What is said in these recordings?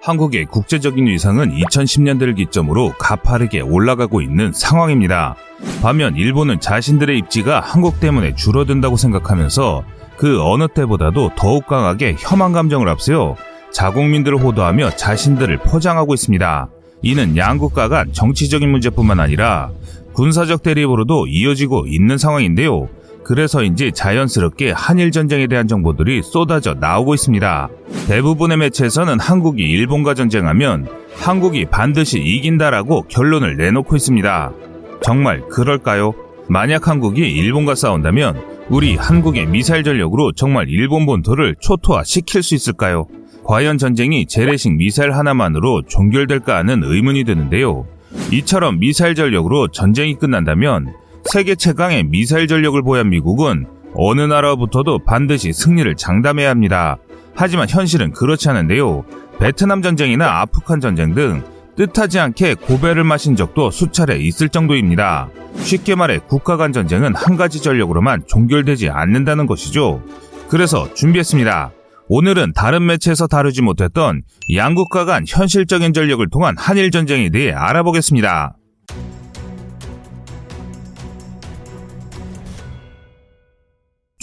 한국의 국제적인 위상은 2010년대를 기점으로 가파르게 올라가고 있는 상황입니다. 반면 일본은 자신들의 입지가 한국 때문에 줄어든다고 생각하면서 그 어느 때보다도 더욱 강하게 혐한 감정을 앞세워 자국민들을 호도하며 자신들을 포장하고 있습니다. 이는 양국가 간 정치적인 문제뿐만 아니라 군사적 대립으로도 이어지고 있는 상황인데요. 그래서인지 자연스럽게 한일 전쟁에 대한 정보들이 쏟아져 나오고 있습니다. 대부분의 매체에서는 한국이 일본과 전쟁하면 한국이 반드시 이긴다라고 결론을 내놓고 있습니다. 정말 그럴까요? 만약 한국이 일본과 싸운다면 우리 한국의 미사일 전력으로 정말 일본 본토를 초토화 시킬 수 있을까요? 과연 전쟁이 재래식 미사일 하나만으로 종결될까 하는 의문이 드는데요. 이처럼 미사일 전력으로 전쟁이 끝난다면 세계 최강의 미사일 전력을 보유한 미국은 어느 나라부터도 반드시 승리를 장담해야 합니다. 하지만 현실은 그렇지 않은데요. 베트남 전쟁이나 아프간 전쟁 등 뜻하지 않게 고배를 마신 적도 수차례 있을 정도입니다. 쉽게 말해 국가 간 전쟁은 한 가지 전력으로만 종결되지 않는다는 것이죠. 그래서 준비했습니다. 오늘은 다른 매체에서 다루지 못했던 양국가 간 현실적인 전력을 통한 한일 전쟁에 대해 알아보겠습니다.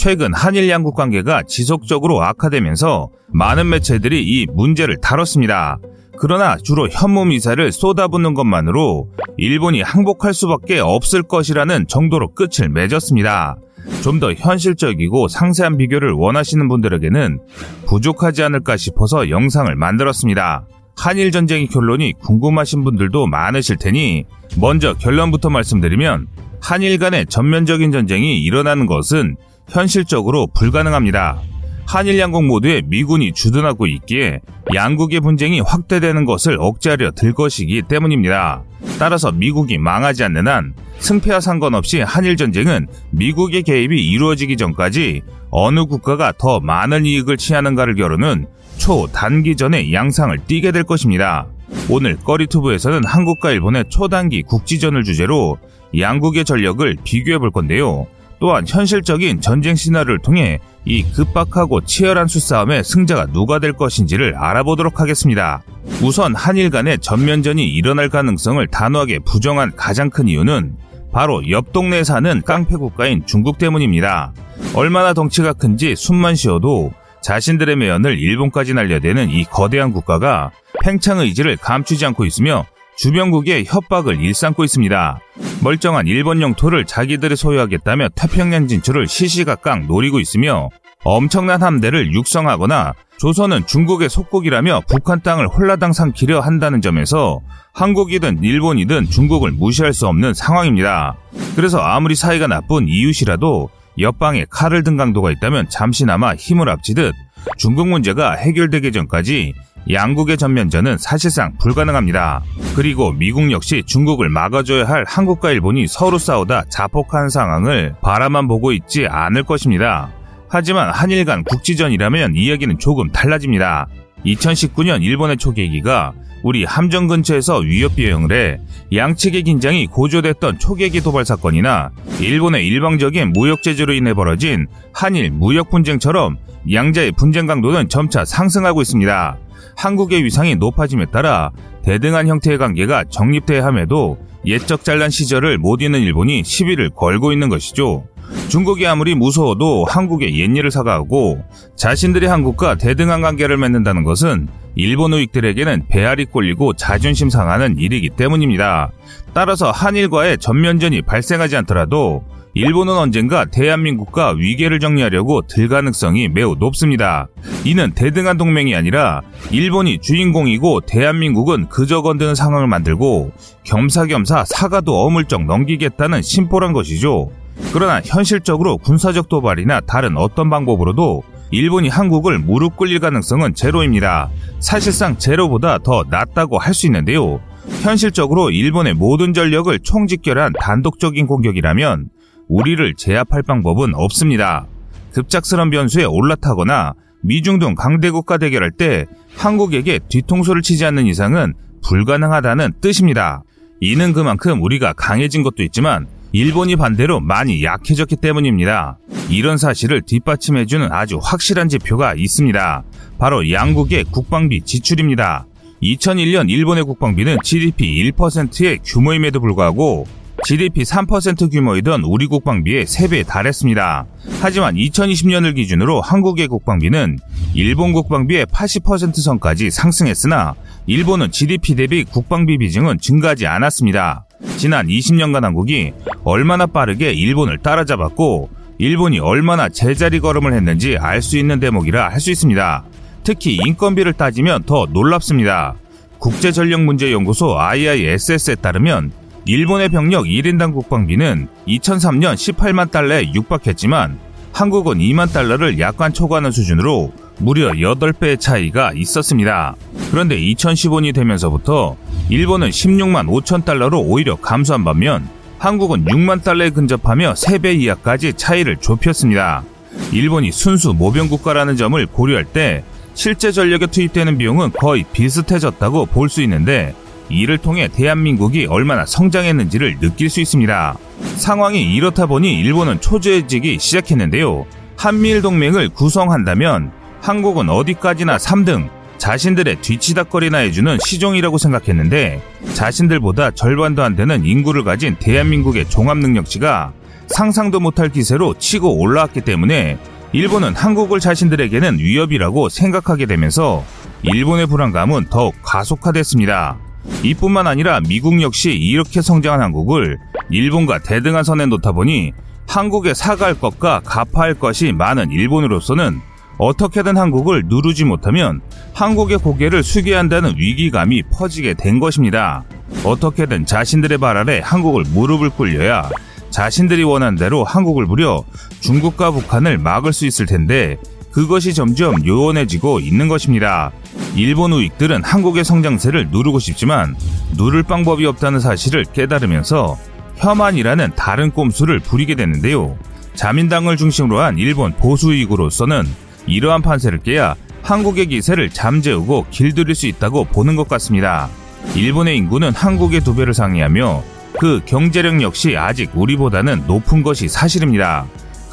최근 한일 양국 관계가 지속적으로 악화되면서 많은 매체들이 이 문제를 다뤘습니다. 그러나 주로 현무 미사를 쏟아붓는 것만으로 일본이 항복할 수밖에 없을 것이라는 정도로 끝을 맺었습니다. 좀 더 현실적이고 상세한 비교를 원하시는 분들에게는 부족하지 않을까 싶어서 영상을 만들었습니다. 한일 전쟁의 결론이 궁금하신 분들도 많으실 테니 먼저 결론부터 말씀드리면 한일 간의 전면적인 전쟁이 일어나는 것은 현실적으로 불가능합니다. 한일 양국 모두에 미군이 주둔하고 있기에 양국의 분쟁이 확대되는 것을 억제하려 들 것이기 때문입니다. 따라서 미국이 망하지 않는 한 승패와 상관없이 한일 전쟁은 미국의 개입이 이루어지기 전까지 어느 국가가 더 많은 이익을 취하는가를 겨루는 초단기전의 양상을 띠게 될 것입니다. 오늘 꺼리투브에서는 한국과 일본의 초단기 국지전을 주제로 양국의 전력을 비교해 볼 건데요. 또한 현실적인 전쟁 시나리오를 통해 이 급박하고 치열한 수싸움의 승자가 누가 될 것인지를 알아보도록 하겠습니다. 우선 한일 간의 전면전이 일어날 가능성을 단호하게 부정한 가장 큰 이유는 바로 옆 동네에 사는 깡패 국가인 중국 때문입니다. 얼마나 덩치가 큰지 숨만 쉬어도 자신들의 매연을 일본까지 날려대는 이 거대한 국가가 팽창 의지를 감추지 않고 있으며 주변국의 협박을 일삼고 있습니다. 멀쩡한 일본 영토를 자기들이 소유하겠다며 태평양 진출을 시시각각 노리고 있으며 엄청난 함대를 육성하거나 조선은 중국의 속국이라며 북한 땅을 홀라당 삼키려 한다는 점에서 한국이든 일본이든 중국을 무시할 수 없는 상황입니다. 그래서 아무리 사이가 나쁜 이웃이라도 옆방에 칼을 든 강도가 있다면 잠시나마 힘을 합치듯 중국 문제가 해결되기 전까지 양국의 전면전은 사실상 불가능합니다. 그리고 미국 역시 중국을 막아줘야 할 한국과 일본이 서로 싸우다 자폭한 상황을 바라만 보고 있지 않을 것입니다. 하지만 한일 간 국지전이라면 이야기는 조금 달라집니다. 2019년 일본의 초계기가 우리 함정 근처에서 위협 비행을 해 양측의 긴장이 고조됐던 초계기 도발 사건이나 일본의 일방적인 무역 제재로 인해 벌어진 한일 무역 분쟁처럼 양자의 분쟁 강도는 점차 상승하고 있습니다. 한국의 위상이 높아짐에 따라 대등한 형태의 관계가 정립돼야 함에도 옛적 잘난 시절을 못 잊는 일본이 시비를 걸고 있는 것이죠. 중국이 아무리 무서워도 한국의 옛일을 사과하고 자신들이 한국과 대등한 관계를 맺는다는 것은 일본 우익들에게는 배알이 꼴리고 자존심 상하는 일이기 때문입니다. 따라서 한일과의 전면전이 발생하지 않더라도 일본은 언젠가 대한민국과 위계를 정리하려고 들 가능성이 매우 높습니다. 이는 대등한 동맹이 아니라 일본이 주인공이고 대한민국은 그저 건드는 상황을 만들고 겸사겸사 사과도 어물쩍 넘기겠다는 심보란 것이죠. 그러나 현실적으로 군사적 도발이나 다른 어떤 방법으로도 일본이 한국을 무릎 꿇릴 가능성은 제로입니다. 사실상 제로보다 더 낮다고 할 수 있는데요. 현실적으로 일본의 모든 전력을 총집결한 단독적인 공격이라면 우리를 제압할 방법은 없습니다. 급작스런 변수에 올라타거나 미중 등 강대국과 대결할 때 한국에게 뒤통수를 치지 않는 이상은 불가능하다는 뜻입니다. 이는 그만큼 우리가 강해진 것도 있지만 일본이 반대로 많이 약해졌기 때문입니다. 이런 사실을 뒷받침해주는 아주 확실한 지표가 있습니다. 바로 양국의 국방비 지출입니다. 2001년 일본의 국방비는 GDP 1%의 규모임에도 불구하고 GDP 3% 규모이던 우리 국방비의 3배에 달했습니다. 하지만 2020년을 기준으로 한국의 국방비는 일본 국방비의 80% 선까지 상승했으나 일본은 GDP 대비 국방비 비중은 증가하지 않았습니다. 지난 20년간 한국이 얼마나 빠르게 일본을 따라잡았고 일본이 얼마나 제자리 걸음을 했는지 알 수 있는 대목이라 할 수 있습니다. 특히 인건비를 따지면 더 놀랍습니다. 국제전력문제연구소 IISS에 따르면 일본의 병력 1인당 국방비는 2003년 18만 달러에 육박했지만 한국은 2만 달러를 약간 초과하는 수준으로 무려 8배의 차이가 있었습니다. 그런데 2015년이 되면서부터 일본은 16만 5천 달러로 오히려 감소한 반면 한국은 6만 달러에 근접하며 3배 이하까지 차이를 좁혔습니다. 일본이 순수 모병 국가라는 점을 고려할 때 실제 전력에 투입되는 비용은 거의 비슷해졌다고 볼 수 있는데 이를 통해 대한민국이 얼마나 성장했는지를 느낄 수 있습니다. 상황이 이렇다 보니 일본은 초조해지기 시작했는데요. 한미일 동맹을 구성한다면 한국은 어디까지나 3등, 자신들의 뒤치다거리나 해주는 시종이라고 생각했는데 자신들보다 절반도 안 되는 인구를 가진 대한민국의 종합능력치가 상상도 못할 기세로 치고 올라왔기 때문에 일본은 한국을 자신들에게는 위협이라고 생각하게 되면서 일본의 불안감은 더욱 가속화됐습니다. 이뿐만 아니라 미국 역시 이렇게 성장한 한국을 일본과 대등한 선에 놓다 보니 한국에 사과할 것과 갚아할 것이 많은 일본으로서는 어떻게든 한국을 누르지 못하면 한국의 고개를 숙여야 한다는 위기감이 퍼지게 된 것입니다. 어떻게든 자신들의 발 아래 한국을 무릎을 꿇려야 자신들이 원하는 대로 한국을 부려 중국과 북한을 막을 수 있을 텐데 그것이 점점 요원해지고 있는 것입니다. 일본 우익들은 한국의 성장세를 누르고 싶지만 누를 방법이 없다는 사실을 깨달으면서 혐한이라는 다른 꼼수를 부리게 되는데요. 자민당을 중심으로 한 일본 보수 우익으로서는 이러한 판세를 깨야 한국의 기세를 잠재우고 길들일 수 있다고 보는 것 같습니다. 일본의 인구는 한국의 두 배를 상회하며 그 경제력 역시 아직 우리보다는 높은 것이 사실입니다.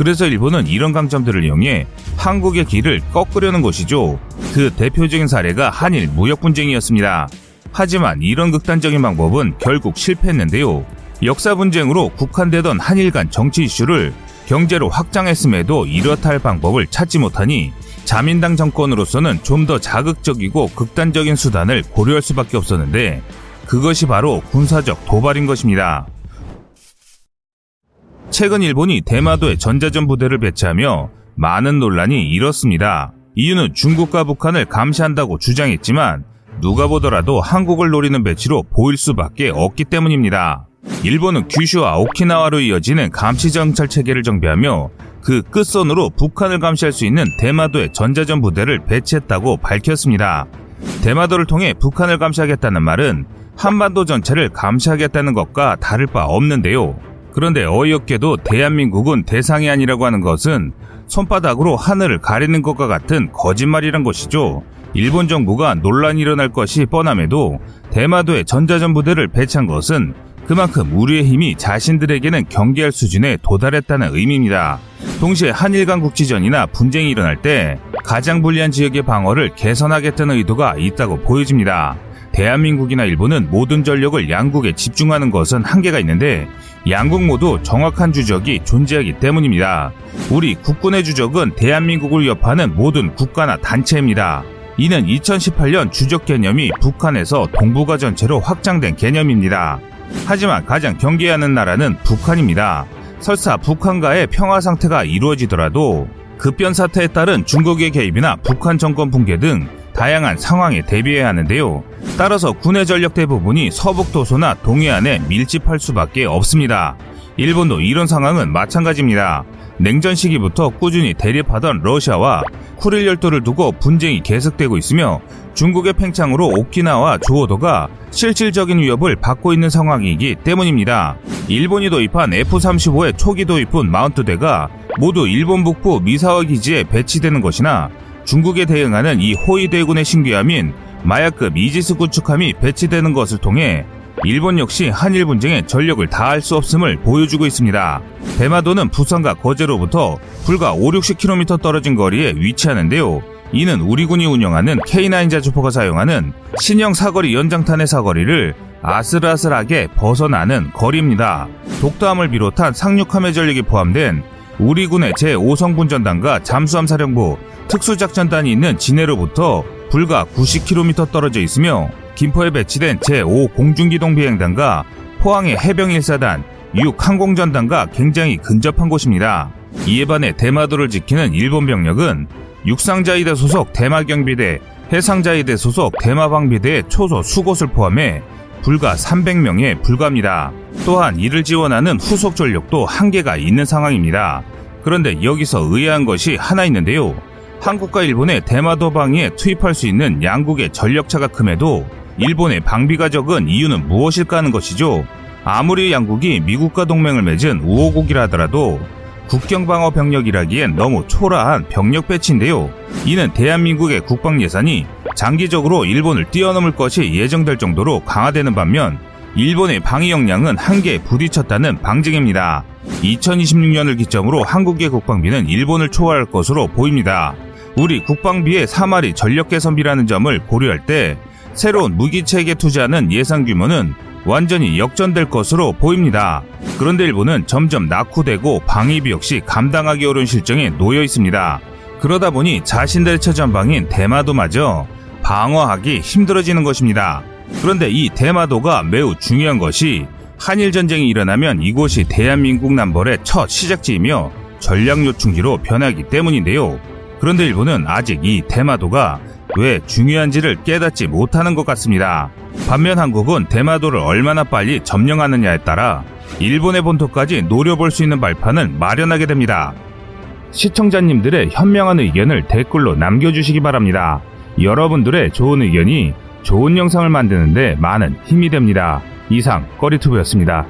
그래서 일본은 이런 강점들을 이용해 한국의 길을 꺾으려는 것이죠. 그 대표적인 사례가 한일 무역 분쟁이었습니다. 하지만 이런 극단적인 방법은 결국 실패했는데요. 역사 분쟁으로 국한되던 한일 간 정치 이슈를 경제로 확장했음에도 이렇다 할 방법을 찾지 못하니 자민당 정권으로서는 좀 더 자극적이고 극단적인 수단을 고려할 수밖에 없었는데 그것이 바로 군사적 도발인 것입니다. 최근 일본이 대마도에 전자전 부대를 배치하며 많은 논란이 일었습니다. 이유는 중국과 북한을 감시한다고 주장했지만 누가 보더라도 한국을 노리는 배치로 보일 수밖에 없기 때문입니다. 일본은 규슈와 오키나와로 이어지는 감시 정찰 체계를 정비하며 그 끝선으로 북한을 감시할 수 있는 대마도에 전자전 부대를 배치했다고 밝혔습니다. 대마도를 통해 북한을 감시하겠다는 말은 한반도 전체를 감시하겠다는 것과 다를 바 없는데요. 그런데 어이없게도 대한민국은 대상이 아니라고 하는 것은 손바닥으로 하늘을 가리는 것과 같은 거짓말이란 것이죠. 일본 정부가 논란이 일어날 것이 뻔함에도 대마도에 전자전 부대를 배치한 것은 그만큼 우리의 힘이 자신들에게는 경계할 수준에 도달했다는 의미입니다. 동시에 한일 간 국지전이나 분쟁이 일어날 때 가장 불리한 지역의 방어를 개선하겠다는 의도가 있다고 보여집니다. 대한민국이나 일본은 모든 전력을 양국에 집중하는 것은 한계가 있는데 양국 모두 정확한 주적이 존재하기 때문입니다. 우리 국군의 주적은 대한민국을 위협하는 모든 국가나 단체입니다. 이는 2018년 주적 개념이 북한에서 동북아 전체로 확장된 개념입니다. 하지만 가장 경계하는 나라는 북한입니다. 설사 북한과의 평화 상태가 이루어지더라도 급변 사태에 따른 중국의 개입이나 북한 정권 붕괴 등 다양한 상황에 대비해야 하는데요. 따라서 군의 전력 대부분이 서북도서나 동해안에 밀집할 수밖에 없습니다. 일본도 이런 상황은 마찬가지입니다. 냉전 시기부터 꾸준히 대립하던 러시아와 쿠릴 열도를 두고 분쟁이 계속되고 있으며 중국의 팽창으로 오키나와 조호도가 실질적인 위협을 받고 있는 상황이기 때문입니다. 일본이 도입한 F-35의 초기 도입군 마운트대가 모두 일본 북부 미사와 기지에 배치되는 것이나 중국에 대응하는 이 호위대군의 신규함인 마약급 이지스 구축함이 배치되는 것을 통해 일본 역시 한일 분쟁에 전력을 다할 수 없음을 보여주고 있습니다. 대마도는 부산과 거제로부터 불과 5, 60km 떨어진 거리에 위치하는데요. 이는 우리 군이 운영하는 K9 자주포가 사용하는 신형 사거리 연장탄의 사거리를 아슬아슬하게 벗어나는 거리입니다. 독도함을 비롯한 상륙함의 전력이 포함된 우리 군의 제5성분 전단과 잠수함 사령부 특수작전단이 있는 진해로부터 불과 90km 떨어져 있으며 김포에 배치된 제5 공중기동 비행단과 포항의 해병 1사단, 6 항공전단과 굉장히 근접한 곳입니다. 이에 반해 대마도를 지키는 일본 병력은 육상자위대 소속 대마경비대, 해상자위대 소속 대마방비대의 초소 수곳을 포함해 불과 300명에 불과합니다. 또한 이를 지원하는 후속 전력도 한계가 있는 상황입니다. 그런데 여기서 의아한 것이 하나 있는데요. 한국과 일본의 대마도 방위에 투입할 수 있는 양국의 전력차가 큼에도 일본의 방비가 적은 이유는 무엇일까 하는 것이죠. 아무리 양국이 미국과 동맹을 맺은 우호국이라 하더라도 국경 방어 병력이라기엔 너무 초라한 병력 배치인데요. 이는 대한민국의 국방 예산이 장기적으로 일본을 뛰어넘을 것이 예정될 정도로 강화되는 반면 일본의 방위 역량은 한계에 부딪혔다는 방증입니다. 2026년을 기점으로 한국의 국방비는 일본을 초월할 것으로 보입니다. 우리 국방비의 3할이 전력 개선비라는 점을 고려할 때 새로운 무기 체계에 투자하는 예산 규모는 완전히 역전될 것으로 보입니다. 그런데 일본은 점점 낙후되고 방위비 역시 감당하기 어려운 실정에 놓여 있습니다. 그러다 보니 자신들의 최전방인 대마도마저 방어하기 힘들어지는 것입니다. 그런데 이 대마도가 매우 중요한 것이 한일 전쟁이 일어나면 이곳이 대한민국 남벌의 첫 시작지이며 전략 요충지로 변하기 때문인데요. 그런데 일본은 아직 이 대마도가 왜 중요한지를 깨닫지 못하는 것 같습니다. 반면 한국은 대마도를 얼마나 빨리 점령하느냐에 따라 일본의 본토까지 노려볼 수 있는 발판을 마련하게 됩니다. 시청자님들의 현명한 의견을 댓글로 남겨주시기 바랍니다. 여러분들의 좋은 의견이 좋은 영상을 만드는데 많은 힘이 됩니다. 이상 꺼리투브였습니다.